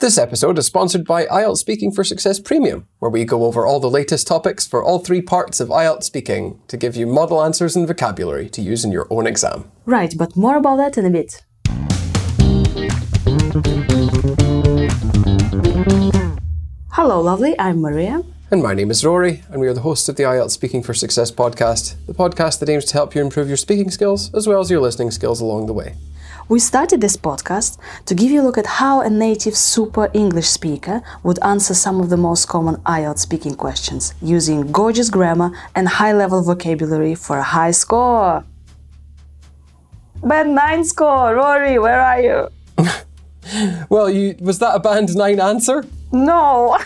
This episode is sponsored by IELTS Speaking for Success Premium, where we go over all the latest topics for all three parts of IELTS speaking to give you model answers and vocabulary to use in your own exam. Right, but more about that in a bit. Hello, lovely. I'm Maria. And my name is Rory, and we are the hosts of the IELTS Speaking for Success podcast, the podcast that aims to help you improve your speaking skills as well as your listening skills along the way. We started this podcast to give you a look at how a native super English speaker would answer some of the most common IELTS speaking questions using gorgeous grammar and high level vocabulary for a high score. Band 9 score! Rory, where are you? Well, you was that a band nine answer? No!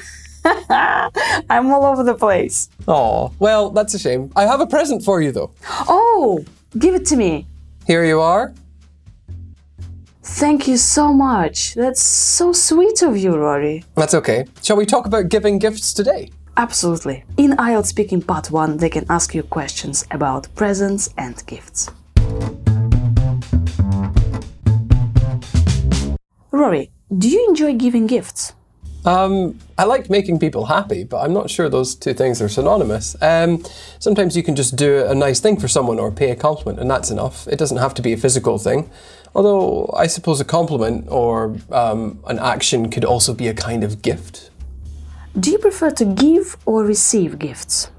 I'm all over the place. Oh, well, that's a shame. I have a present for you though. Oh, give it to me. Here you are. Thank you so much. That's so sweet of you, Rory. That's okay. Shall we talk about giving gifts today? Absolutely. In IELTS Speaking Part 1, they can ask you questions about presents and gifts. Rory, do you enjoy giving gifts? Um, I like making people happy, but I'm not sure those two things are synonymous. Um, sometimes you can just do a nice thing for someone or pay a compliment, and that's enough. It doesn't have to be a physical thing. Although I suppose a compliment or um, an action could also be a kind of gift. Do you prefer to give or receive gifts?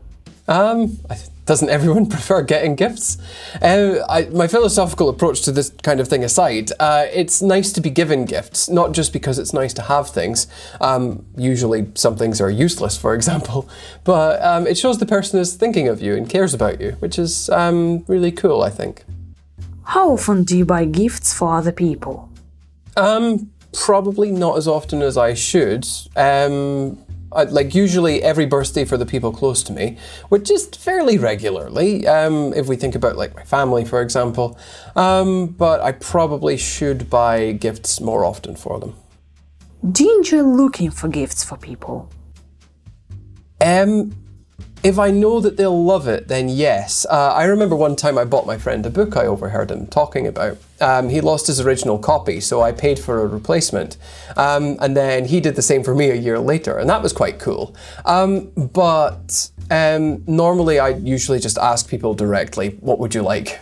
Um, doesn't everyone prefer getting gifts? Uh, I, my philosophical approach to this kind of thing aside, uh, it's nice to be given gifts, not just because it's nice to have things. Um, usually, some things are useless, for example, but um, it shows the person is thinking of you and cares about you, which is um, really cool, I think. How often do you buy gifts for other people? Um, probably not as often as I should. Um, I, like usually every birthday for the people close to me, which is fairly regularly. Um, if we think about like my family, for example, um, but I probably should buy gifts more often for them. Do you enjoy looking for gifts for people? Um, if I know that they'll love it, then yes. Uh, I remember one time I bought my friend a book I overheard him talking about. Um, he lost his original copy, so I paid for a replacement. Um, and then he did the same for me a year later, and that was quite cool. Um, but um, normally I usually just ask people directly, what would you like?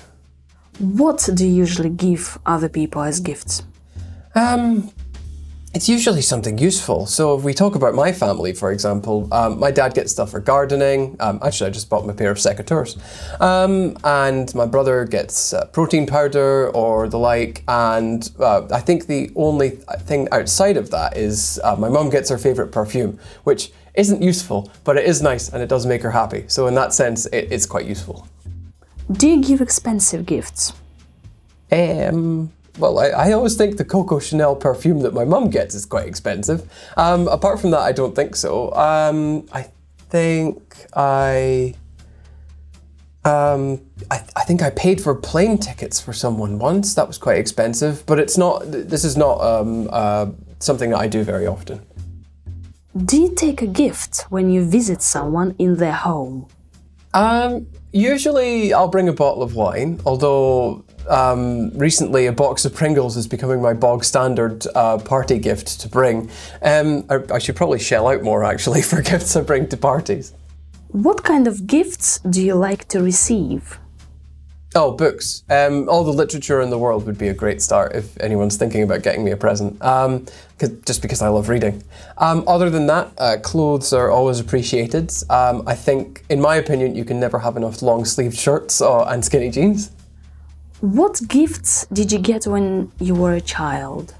What do you usually give other people as gifts? Um, it's usually something useful. So if we talk about my family, for example, um, my dad gets stuff for gardening. Um, actually, I just bought him a pair of secateurs. Um, and my brother gets uh, protein powder or the like. And uh, I think the only thing outside of that is uh, my mum gets her favourite perfume, which isn't useful, but it is nice and it does make her happy. So in that sense, it, it's quite useful. Do you give expensive gifts? Um, well, I, I always think the Coco Chanel perfume that my mum gets is quite expensive. Um, apart from that, I don't think so. Um, I think I. Um, I, I think I paid for plane tickets for someone once. That was quite expensive, but it's not. This is not um, uh, something that I do very often. Do you take a gift when you visit someone in their home? Um, usually, I'll bring a bottle of wine. Although um, recently, a box of Pringles is becoming my bog standard uh, party gift to bring. Um, I, I should probably shell out more actually for gifts I bring to parties. What kind of gifts do you like to receive? Oh, books. Um, all the literature in the world would be a great start if anyone's thinking about getting me a present. Um, just because I love reading. Um, other than that, uh, clothes are always appreciated. Um, I think, in my opinion, you can never have enough long sleeved shirts or, and skinny jeans. What gifts did you get when you were a child?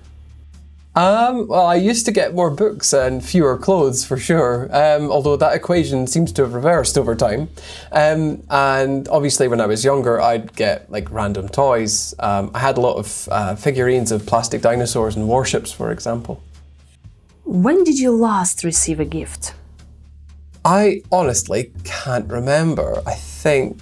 Um, well, I used to get more books and fewer clothes for sure, um, although that equation seems to have reversed over time. Um, and obviously, when I was younger, I'd get like random toys. Um, I had a lot of uh, figurines of plastic dinosaurs and warships, for example. When did you last receive a gift? I honestly can't remember. I think.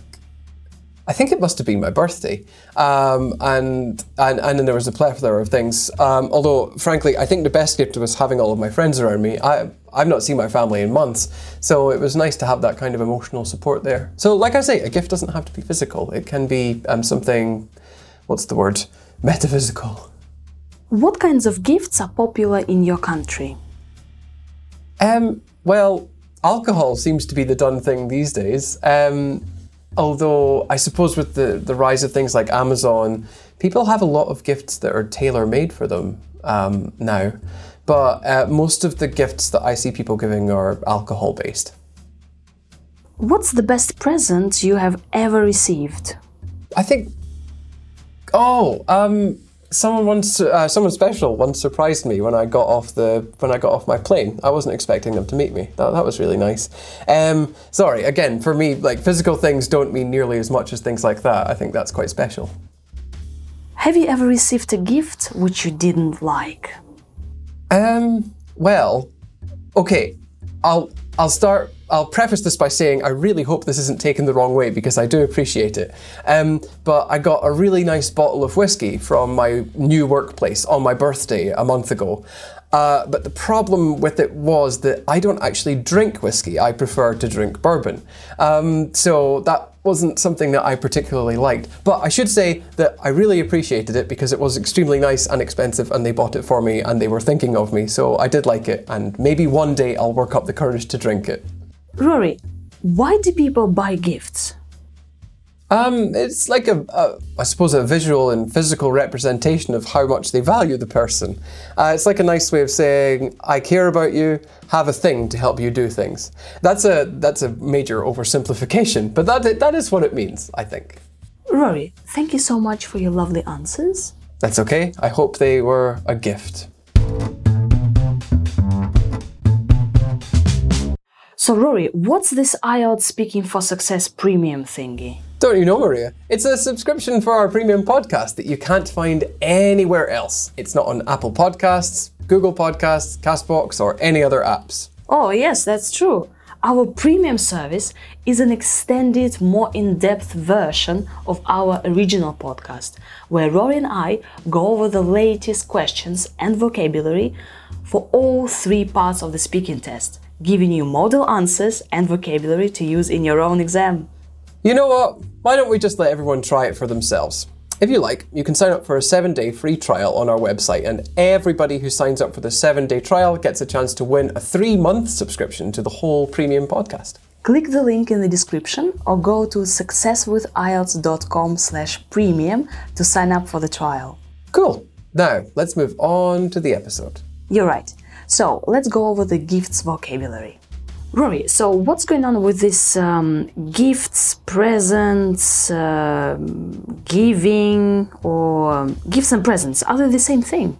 I think it must have been my birthday, um, and, and and then there was a plethora of things. Um, although, frankly, I think the best gift was having all of my friends around me. I I've not seen my family in months, so it was nice to have that kind of emotional support there. So, like I say, a gift doesn't have to be physical. It can be um, something. What's the word? Metaphysical. What kinds of gifts are popular in your country? Um, well, alcohol seems to be the done thing these days. Um, although I suppose with the, the rise of things like Amazon, people have a lot of gifts that are tailor made for them um, now. But uh, most of the gifts that I see people giving are alcohol based. What's the best present you have ever received? I think. Oh, um, someone once, uh, someone special once surprised me when I got off the when I got off my plane. I wasn't expecting them to meet me. That, that was really nice. Um, sorry, again, for me, like physical things don't mean nearly as much as things like that. I think that's quite special. Have you ever received a gift which you didn't like? Um, well, okay, I'll I'll start. I'll preface this by saying I really hope this isn't taken the wrong way because I do appreciate it. Um, but I got a really nice bottle of whiskey from my new workplace on my birthday a month ago. Uh, but the problem with it was that I don't actually drink whiskey. I prefer to drink bourbon. Um, so that wasn't something that I particularly liked. But I should say that I really appreciated it because it was extremely nice and expensive, and they bought it for me and they were thinking of me. So I did like it, and maybe one day I'll work up the courage to drink it. Rory, why do people buy gifts? Um, it's like a, a, I suppose, a visual and physical representation of how much they value the person. Uh, it's like a nice way of saying, "I care about you. Have a thing to help you do things." That's a that's a major oversimplification, but that that is what it means, I think. Rory, thank you so much for your lovely answers. That's okay. I hope they were a gift. So, Rory, what's this IELTS Speaking for Success premium thingy? Don't you know, Maria? It's a subscription for our premium podcast that you can't find anywhere else. It's not on Apple Podcasts, Google Podcasts, Castbox, or any other apps. Oh, yes, that's true. Our premium service is an extended, more in depth version of our original podcast, where Rory and I go over the latest questions and vocabulary for all three parts of the speaking test, giving you model answers and vocabulary to use in your own exam. You know what? Why don't we just let everyone try it for themselves? If you like, you can sign up for a seven day free trial on our website, and everybody who signs up for the seven day trial gets a chance to win a three month subscription to the whole premium podcast. Click the link in the description or go to successwithielts.com slash premium to sign up for the trial. Cool. Now, let's move on to the episode. You're right. So let's go over the gifts vocabulary. Rory, so what's going on with this um, gifts, presents, uh, giving, or gifts and presents? Are they the same thing?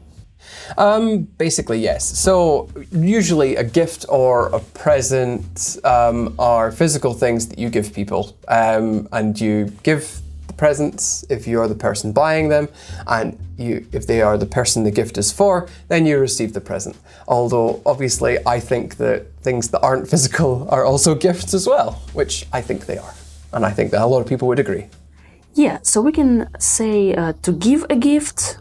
Um, basically, yes. So, usually, a gift or a present um, are physical things that you give people, um, and you give presents if you are the person buying them, and you, if they are the person the gift is for, then you receive the present. Although, obviously, I think that things that aren't physical are also gifts as well, which I think they are, and I think that a lot of people would agree. Yeah, so we can say uh, to give a gift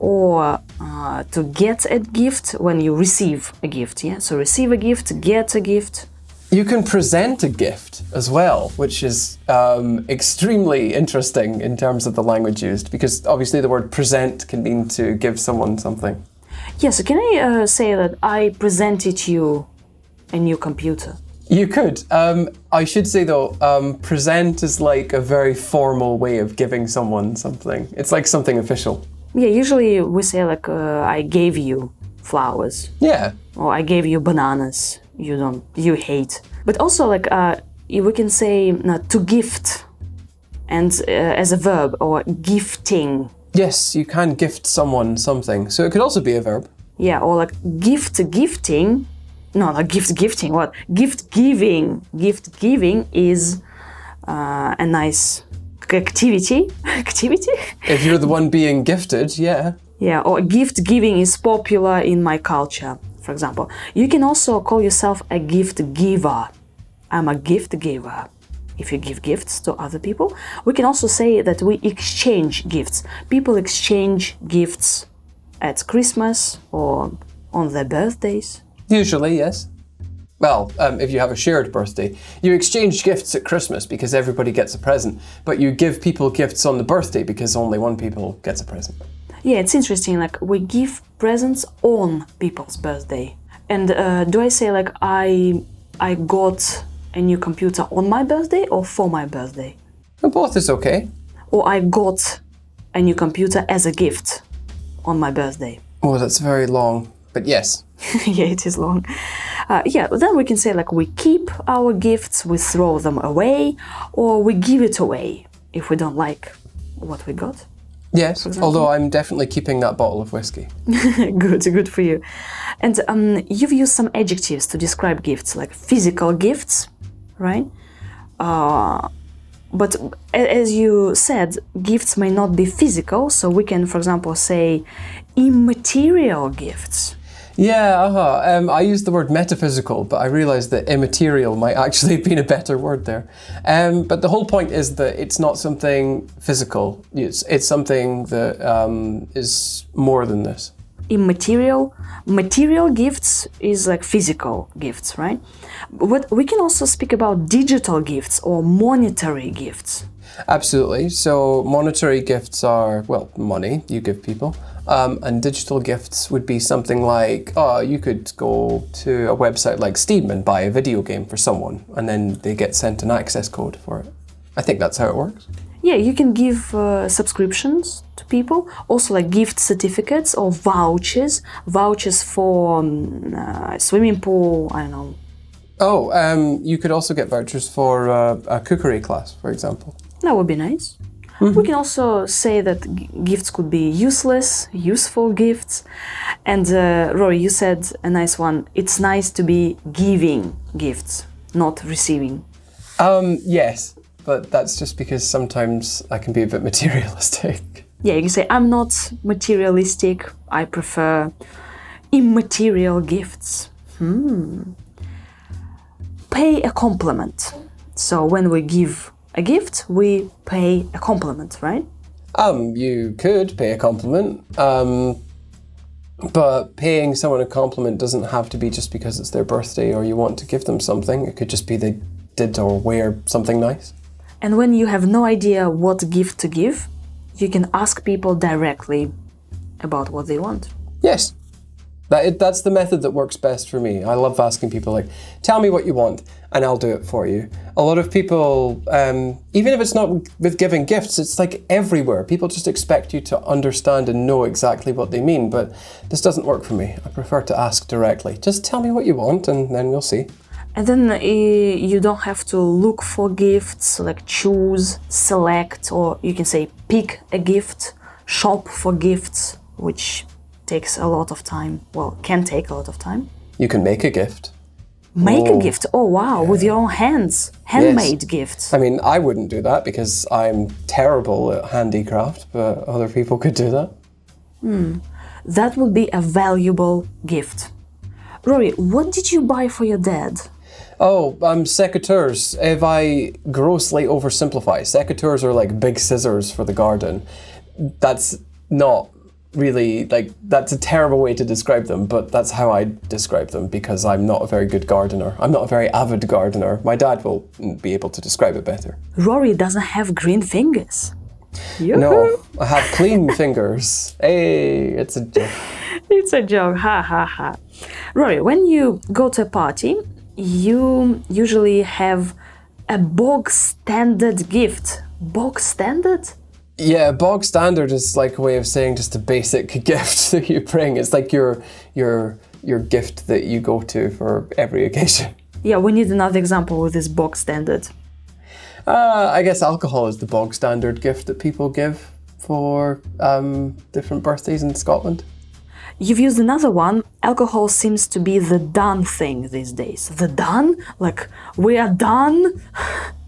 or uh, to get a gift when you receive a gift. Yeah, so receive a gift, get a gift. You can present a gift as well, which is um, extremely interesting in terms of the language used, because obviously the word present can mean to give someone something. Yeah, so can I uh, say that I presented you a new computer? You could. Um, I should say though, um, present is like a very formal way of giving someone something. It's like something official. Yeah, usually we say like uh, I gave you flowers Yeah. or I gave you bananas. You don't, you hate. But also like uh, we can say uh, to gift, and uh, as a verb or gifting. Yes, you can gift someone something. So it could also be a verb. Yeah, or like gift gifting. No, not gift gifting. What gift giving? Gift giving is uh, a nice activity. activity. If you're the one being gifted, yeah. Yeah, or gift giving is popular in my culture, for example. You can also call yourself a gift giver. I'm a gift giver. If you give gifts to other people, we can also say that we exchange gifts. People exchange gifts at Christmas or on their birthdays. Usually, yes. Well, um, if you have a shared birthday, you exchange gifts at Christmas because everybody gets a present, but you give people gifts on the birthday because only one people gets a present. Yeah, it's interesting. Like we give presents on people's birthday, and uh, do I say like I I got a new computer on my birthday or for my birthday, both is okay. or I got a new computer as a gift on my birthday? Oh, that's very long. But yes. yeah, it is long. Uh, yeah, then we can say like we keep our gifts, we throw them away, or we give it away if we don't like what we got. Yes. Although I'm definitely keeping that bottle of whiskey. good, good for you. And um, you've used some adjectives to describe gifts, like physical gifts, right? Uh, but as you said, gifts may not be physical, so we can, for example, say immaterial gifts. Yeah, uh-huh. Um, I used the word metaphysical, but I realised that immaterial might actually have been a better word there. Um, but the whole point is that it's not something physical. It's, it's something that um, is more than this. immaterial material gifts is like physical gifts right but we can also speak about digital gifts or monetary gifts Absolutely. So monetary gifts are, well, money you give people. Um, and digital gifts would be something like, oh, you could go to a website like Steam and buy a video game for someone, and then they get sent an access code for it. I think that's how it works. yeah you can give uh, subscriptions to people also like gift certificates or vouchers vouchers for um, uh, swimming pool i don't know Oh, um, you could also get vouchers for uh, a cookery class, for example. that would be nice we can also say that g- gifts could be useless useful gifts and uh, rory you said a nice one it's nice to be giving gifts not receiving Um, yes, but that's just because sometimes I can be a bit materialistic. Yeah, you can say, I'm not materialistic, I prefer immaterial gifts. Hmm. Pay a compliment. So when we give a gift, we pay a compliment, right? Um, you could pay a compliment, um, but paying someone a compliment doesn't have to be just because it's their birthday or you want to give them something. It could just be they did or wear something nice. And when you have no idea what gift to give, you can ask people directly about what they want. Yes. That, it, that's the method that works best for me. I love asking people, like, tell me what you want and I'll do it for you. A lot of people, um, even if it's not with giving gifts, it's like everywhere. People just expect you to understand and know exactly what they mean, but this doesn't work for me. I prefer to ask directly. Just tell me what you want and then we'll see. And then uh, you don't have to look for gifts, like choose, select, or you can say pick a gift, shop for gifts, which takes a lot of time. Well, can take a lot of time. You can make a gift. Make Oh. a gift. Oh wow, with your own hands, handmade gifts. I mean, I wouldn't do that because I'm terrible at handicraft, but other people could do that. Hmm. That would be a valuable gift. Rory, what did you buy for your dad? Oh, um, secateurs. If I grossly oversimplify, secateurs are like big scissors for the garden. That's not really like that's a terrible way to describe them, but that's how I describe them because I'm not a very good gardener. I'm not a very avid gardener. My dad will be able to describe it better. Rory doesn't have green fingers. No, I have clean fingers. Hey, it's a joke. It's a joke, ha ha ha. Rory, when you go to a party, you usually have a bog standard gift. Bog standard? Yeah, bog standard is like a way of saying just a basic gift that you bring. It's like your your your gift that you go to for every occasion. Yeah, we need another example with this bog standard. Uh, I guess alcohol is the bog standard gift that people give for um, different birthdays in Scotland. You've used another one. Alcohol seems to be the done thing these days. The done? Like, we are done?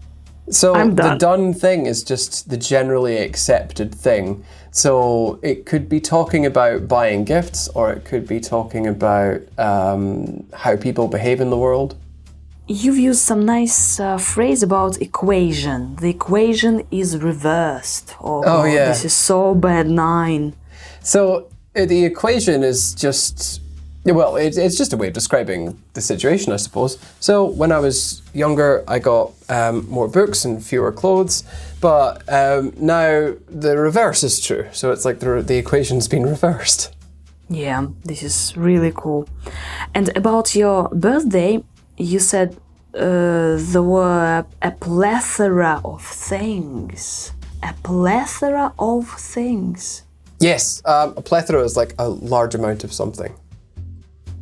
So the done. thing is just the generally accepted thing. So it could be talking about buying gifts, or it could be talking about um, how people behave in the world. You've used some nice uh, phrase about equation. The equation is reversed. Oh, God, yeah. This is so bad, nine. So uh, the equation is just well, it, it's just a way of describing the situation, I suppose. So, when I was younger, I got um, more books and fewer clothes, but um, now the reverse is true. So, it's like the, the equation's been reversed. Yeah, this is really cool. And about your birthday, you said uh, there were a plethora of things. A plethora of things. Yes, um, a plethora is like a large amount of something.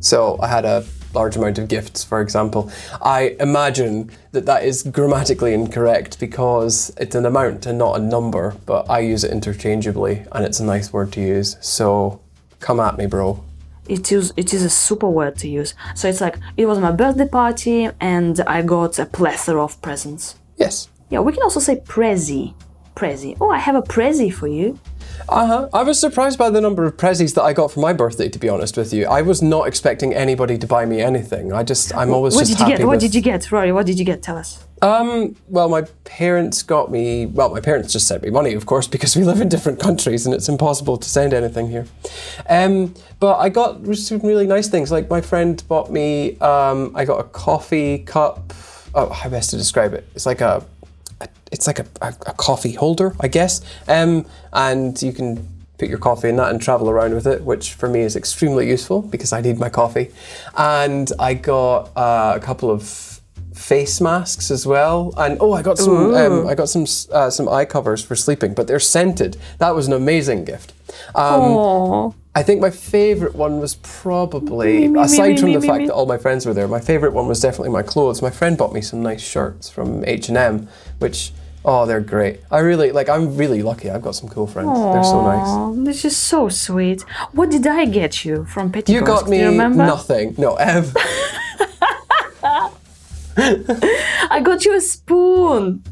So I had a large amount of gifts, for example. I imagine that that is grammatically incorrect because it's an amount and not a number, but I use it interchangeably and it's a nice word to use. So come at me, bro. It is it is a super word to use. So it's like it was my birthday party and I got a plethora of presents. Yes. Yeah, we can also say prezzie. Prezzie. Oh, I have a prezzie for you. Uh huh. I was surprised by the number of prezzies that I got for my birthday. To be honest with you, I was not expecting anybody to buy me anything. I just, I'm always surprised. What just did you get? What with- did you get, Rory? What did you get? Tell us. Um, well, my parents got me. Well, my parents just sent me money, of course, because we live in different countries and it's impossible to send anything here. Um, but I got some really nice things. Like my friend bought me. Um, I got a coffee cup. Oh, how best to describe it? It's like a. a- It's like a, a, a coffee holder, I guess. Um, and you can put your coffee in that and travel around with it, which for me is extremely useful because I need my coffee. And I got uh, a couple of face masks as well, and oh, I got some. Um, I got some uh, some eye covers for sleeping, but they're scented. That was an amazing gift. Um, I think my favorite one was probably, Me, aside me, from me, the fact that all my friends were there, my favorite one was definitely my clothes. My friend bought me some nice shirts from H and M, which oh, they're great. I really like. I'm really lucky. I've got some cool friends. They're so nice. this is so sweet. What did I get you from Petty You got me you nothing. No, Ev. I got you a spoon.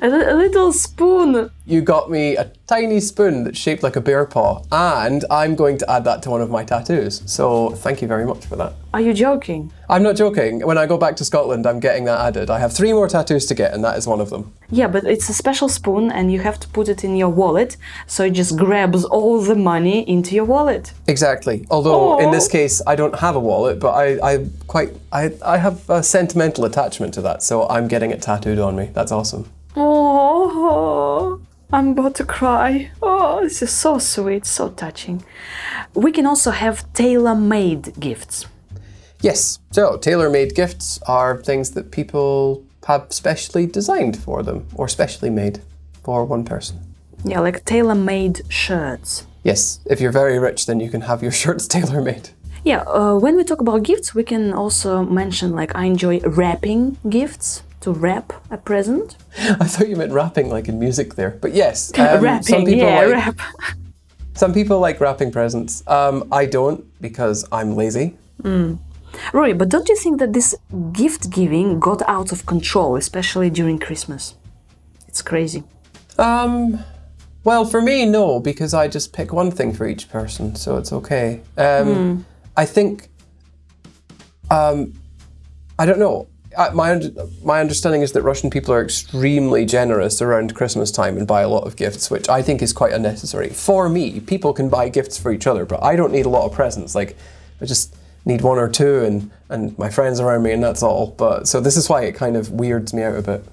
A, li- a little spoon. you got me a tiny spoon that's shaped like a bear paw, and I'm going to add that to one of my tattoos. So thank you very much for that. Are you joking? I'm not joking. When I go back to Scotland, I'm getting that added. I have three more tattoos to get, and that is one of them. Yeah, but it's a special spoon and you have to put it in your wallet so it just grabs all the money into your wallet. Exactly. Although in this case, I don't have a wallet, but I, I quite, I, I have a sentimental attachment to that, so I'm getting it tattooed on me. That's awesome. Oh, I'm about to cry. Oh, this is so sweet, so touching. We can also have tailor made gifts. Yes. So tailor-made gifts are things that people have specially designed for them, or specially made for one person. Yeah, like tailor made shirts. Yes. If you're very rich, then you can have your shirts tailor-made. Yeah, uh, when we talk about gifts, we can also mention like I enjoy wrapping gifts to wrap a present. I thought you meant rapping like in music there, but yes. um, some people yeah, like, wrap. Some people like wrapping presents. Um, I don't because I'm lazy. Rory, but don't you think that this gift giving got out of control, especially during Christmas? It's crazy. Um, well, for me, no, because I just pick one thing for each person, so it's okay. Um, I think, um, I don't know. My my understanding is that Russian people are extremely generous around Christmas time and buy a lot of gifts, which I think is quite unnecessary. For me, people can buy gifts for each other, but I don't need a lot of presents. Like, I just need one or two, and and my friends around me, and that's all. But so this is why it kind of weirds me out a bit.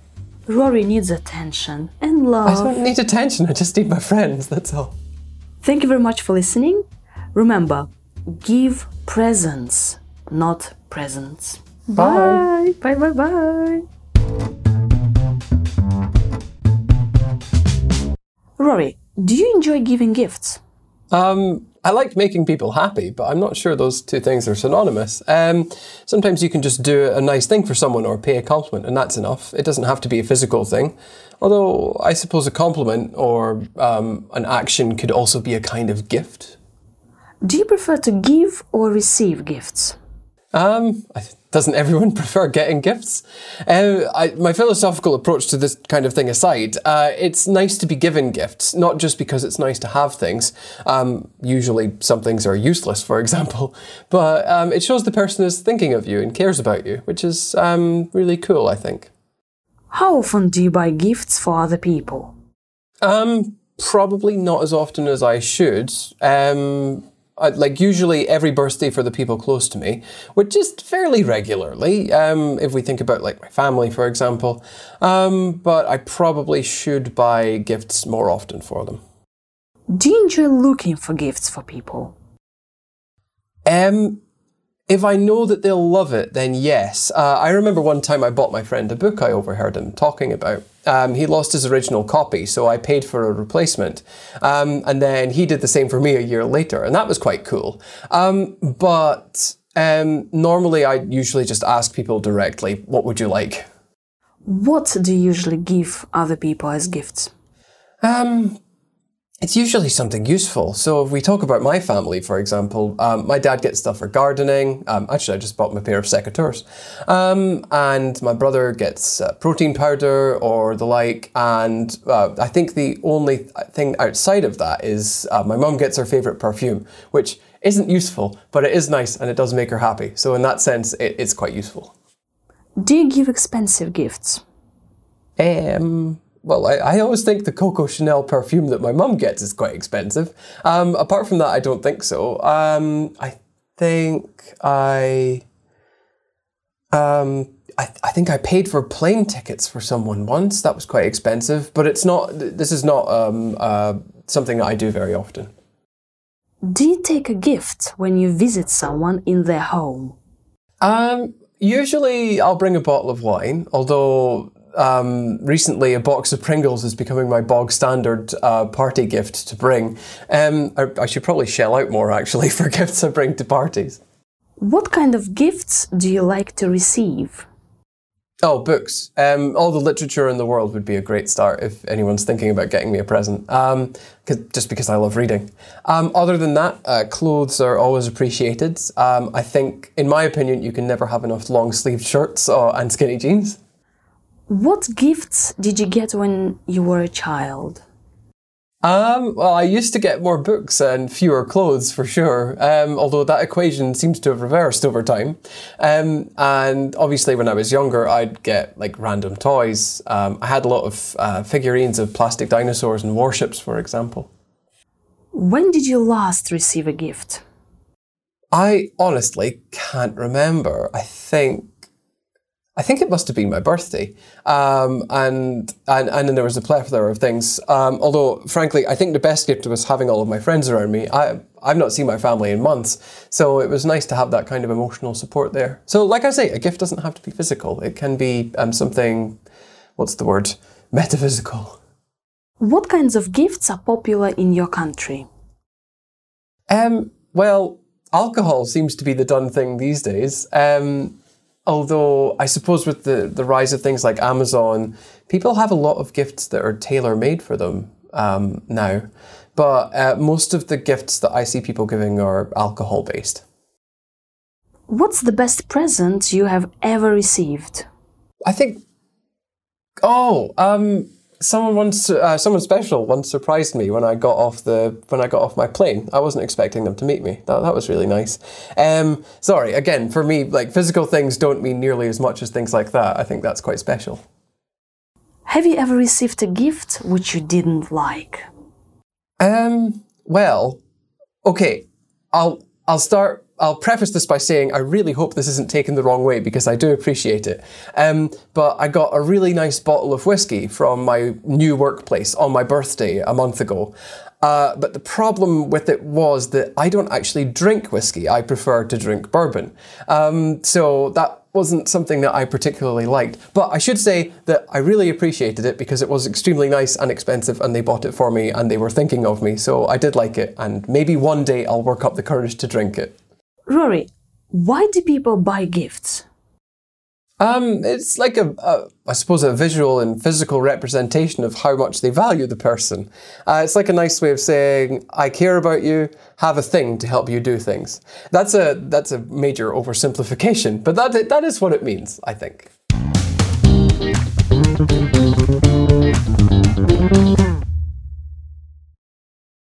Rory needs attention and love. I don't need attention. I just need my friends. That's all. Thank you very much for listening. Remember, give presents, not presents. Bye. Bye bye bye. Rory, do you enjoy giving gifts? Um, I like making people happy, but I'm not sure those two things are synonymous. Um, sometimes you can just do a nice thing for someone or pay a compliment, and that's enough. It doesn't have to be a physical thing. Although I suppose a compliment or um, an action could also be a kind of gift. Do you prefer to give or receive gifts? Um, doesn't everyone prefer getting gifts? Uh, I, my philosophical approach to this kind of thing aside, uh, it's nice to be given gifts, not just because it's nice to have things. Um, usually, some things are useless, for example, but um, it shows the person is thinking of you and cares about you, which is um, really cool, I think. How often do you buy gifts for other people? Um, probably not as often as I should. Um, uh, like usually every birthday for the people close to me, which is fairly regularly. Um, if we think about like my family, for example, um, but I probably should buy gifts more often for them. Do you enjoy looking for gifts for people? Um, if I know that they'll love it, then yes. Uh, I remember one time I bought my friend a book I overheard him talking about. Um, he lost his original copy, so I paid for a replacement. Um, and then he did the same for me a year later, and that was quite cool. Um, but um, normally I usually just ask people directly, what would you like? What do you usually give other people as gifts? Um, it's usually something useful. So if we talk about my family, for example, um, my dad gets stuff for gardening. Um, actually, I just bought him a pair of secateurs. Um, and my brother gets uh, protein powder or the like. And uh, I think the only thing outside of that is uh, my mum gets her favourite perfume, which isn't useful, but it is nice and it does make her happy. So in that sense, it, it's quite useful. Do you give expensive gifts? Um, well, I, I always think the Coco Chanel perfume that my mum gets is quite expensive. Um, apart from that, I don't think so. Um, I think I, um, I, I think I paid for plane tickets for someone once. That was quite expensive, but it's not. This is not um, uh, something that I do very often. Do you take a gift when you visit someone in their home? Um, usually, I'll bring a bottle of wine, although um, recently a box of Pringles is becoming my bog standard uh, party gift to bring. Um, I, I, should probably shell out more actually for gifts I bring to parties. What kind of gifts do you like to receive? Oh, books. Um, all the literature in the world would be a great start if anyone's thinking about getting me a present. Um, just because I love reading. Um, other than that, uh, clothes are always appreciated. Um, I think, in my opinion, you can never have enough long sleeved shirts uh, and skinny jeans. What gifts did you get when you were a child? Um, well, I used to get more books and fewer clothes for sure, um, although that equation seems to have reversed over time. Um, and obviously, when I was younger, I'd get like random toys. Um, I had a lot of uh, figurines of plastic dinosaurs and warships, for example. When did you last receive a gift? I honestly can't remember. I think I think it must have been my birthday, um, and and and then there was a plethora of things. Um, although, frankly, I think the best gift was having all of my friends around me. I I've not seen my family in months, so it was nice to have that kind of emotional support there. So, like I say, a gift doesn't have to be physical. It can be um, something. What's the word? Metaphysical. What kinds of gifts are popular in your country? Um. Well, alcohol seems to be the done thing these days. Um although I suppose with the, the rise of things like Amazon, people have a lot of gifts that are tailor made for them um, now. But uh, most of the gifts that I see people giving are alcohol based. What's the best present you have ever received? I think. Oh, um, someone once, uh, someone special once surprised me when I got off the when I got off my plane. I wasn't expecting them to meet me. That, that was really nice. Um, sorry, again, for me, like physical things don't mean nearly as much as things like that. I think that's quite special. Have you ever received a gift which you didn't like? Um. Well, okay. I'll I'll start I'll preface this by saying I really hope this isn't taken the wrong way because I do appreciate it. Um, but I got a really nice bottle of whiskey from my new workplace on my birthday a month ago. Uh, but the problem with it was that I don't actually drink whiskey. I prefer to drink bourbon. Um, so that wasn't something that I particularly liked. But I should say that I really appreciated it because it was extremely nice and expensive and they bought it for me and they were thinking of me. So I did like it and maybe one day I'll work up the courage to drink it. Rory, why do people buy gifts? Um, it's like a, a, I suppose, a visual and physical representation of how much they value the person. Uh, it's like a nice way of saying, "I care about you. Have a thing to help you do things." That's a that's a major oversimplification, but that that is what it means, I think.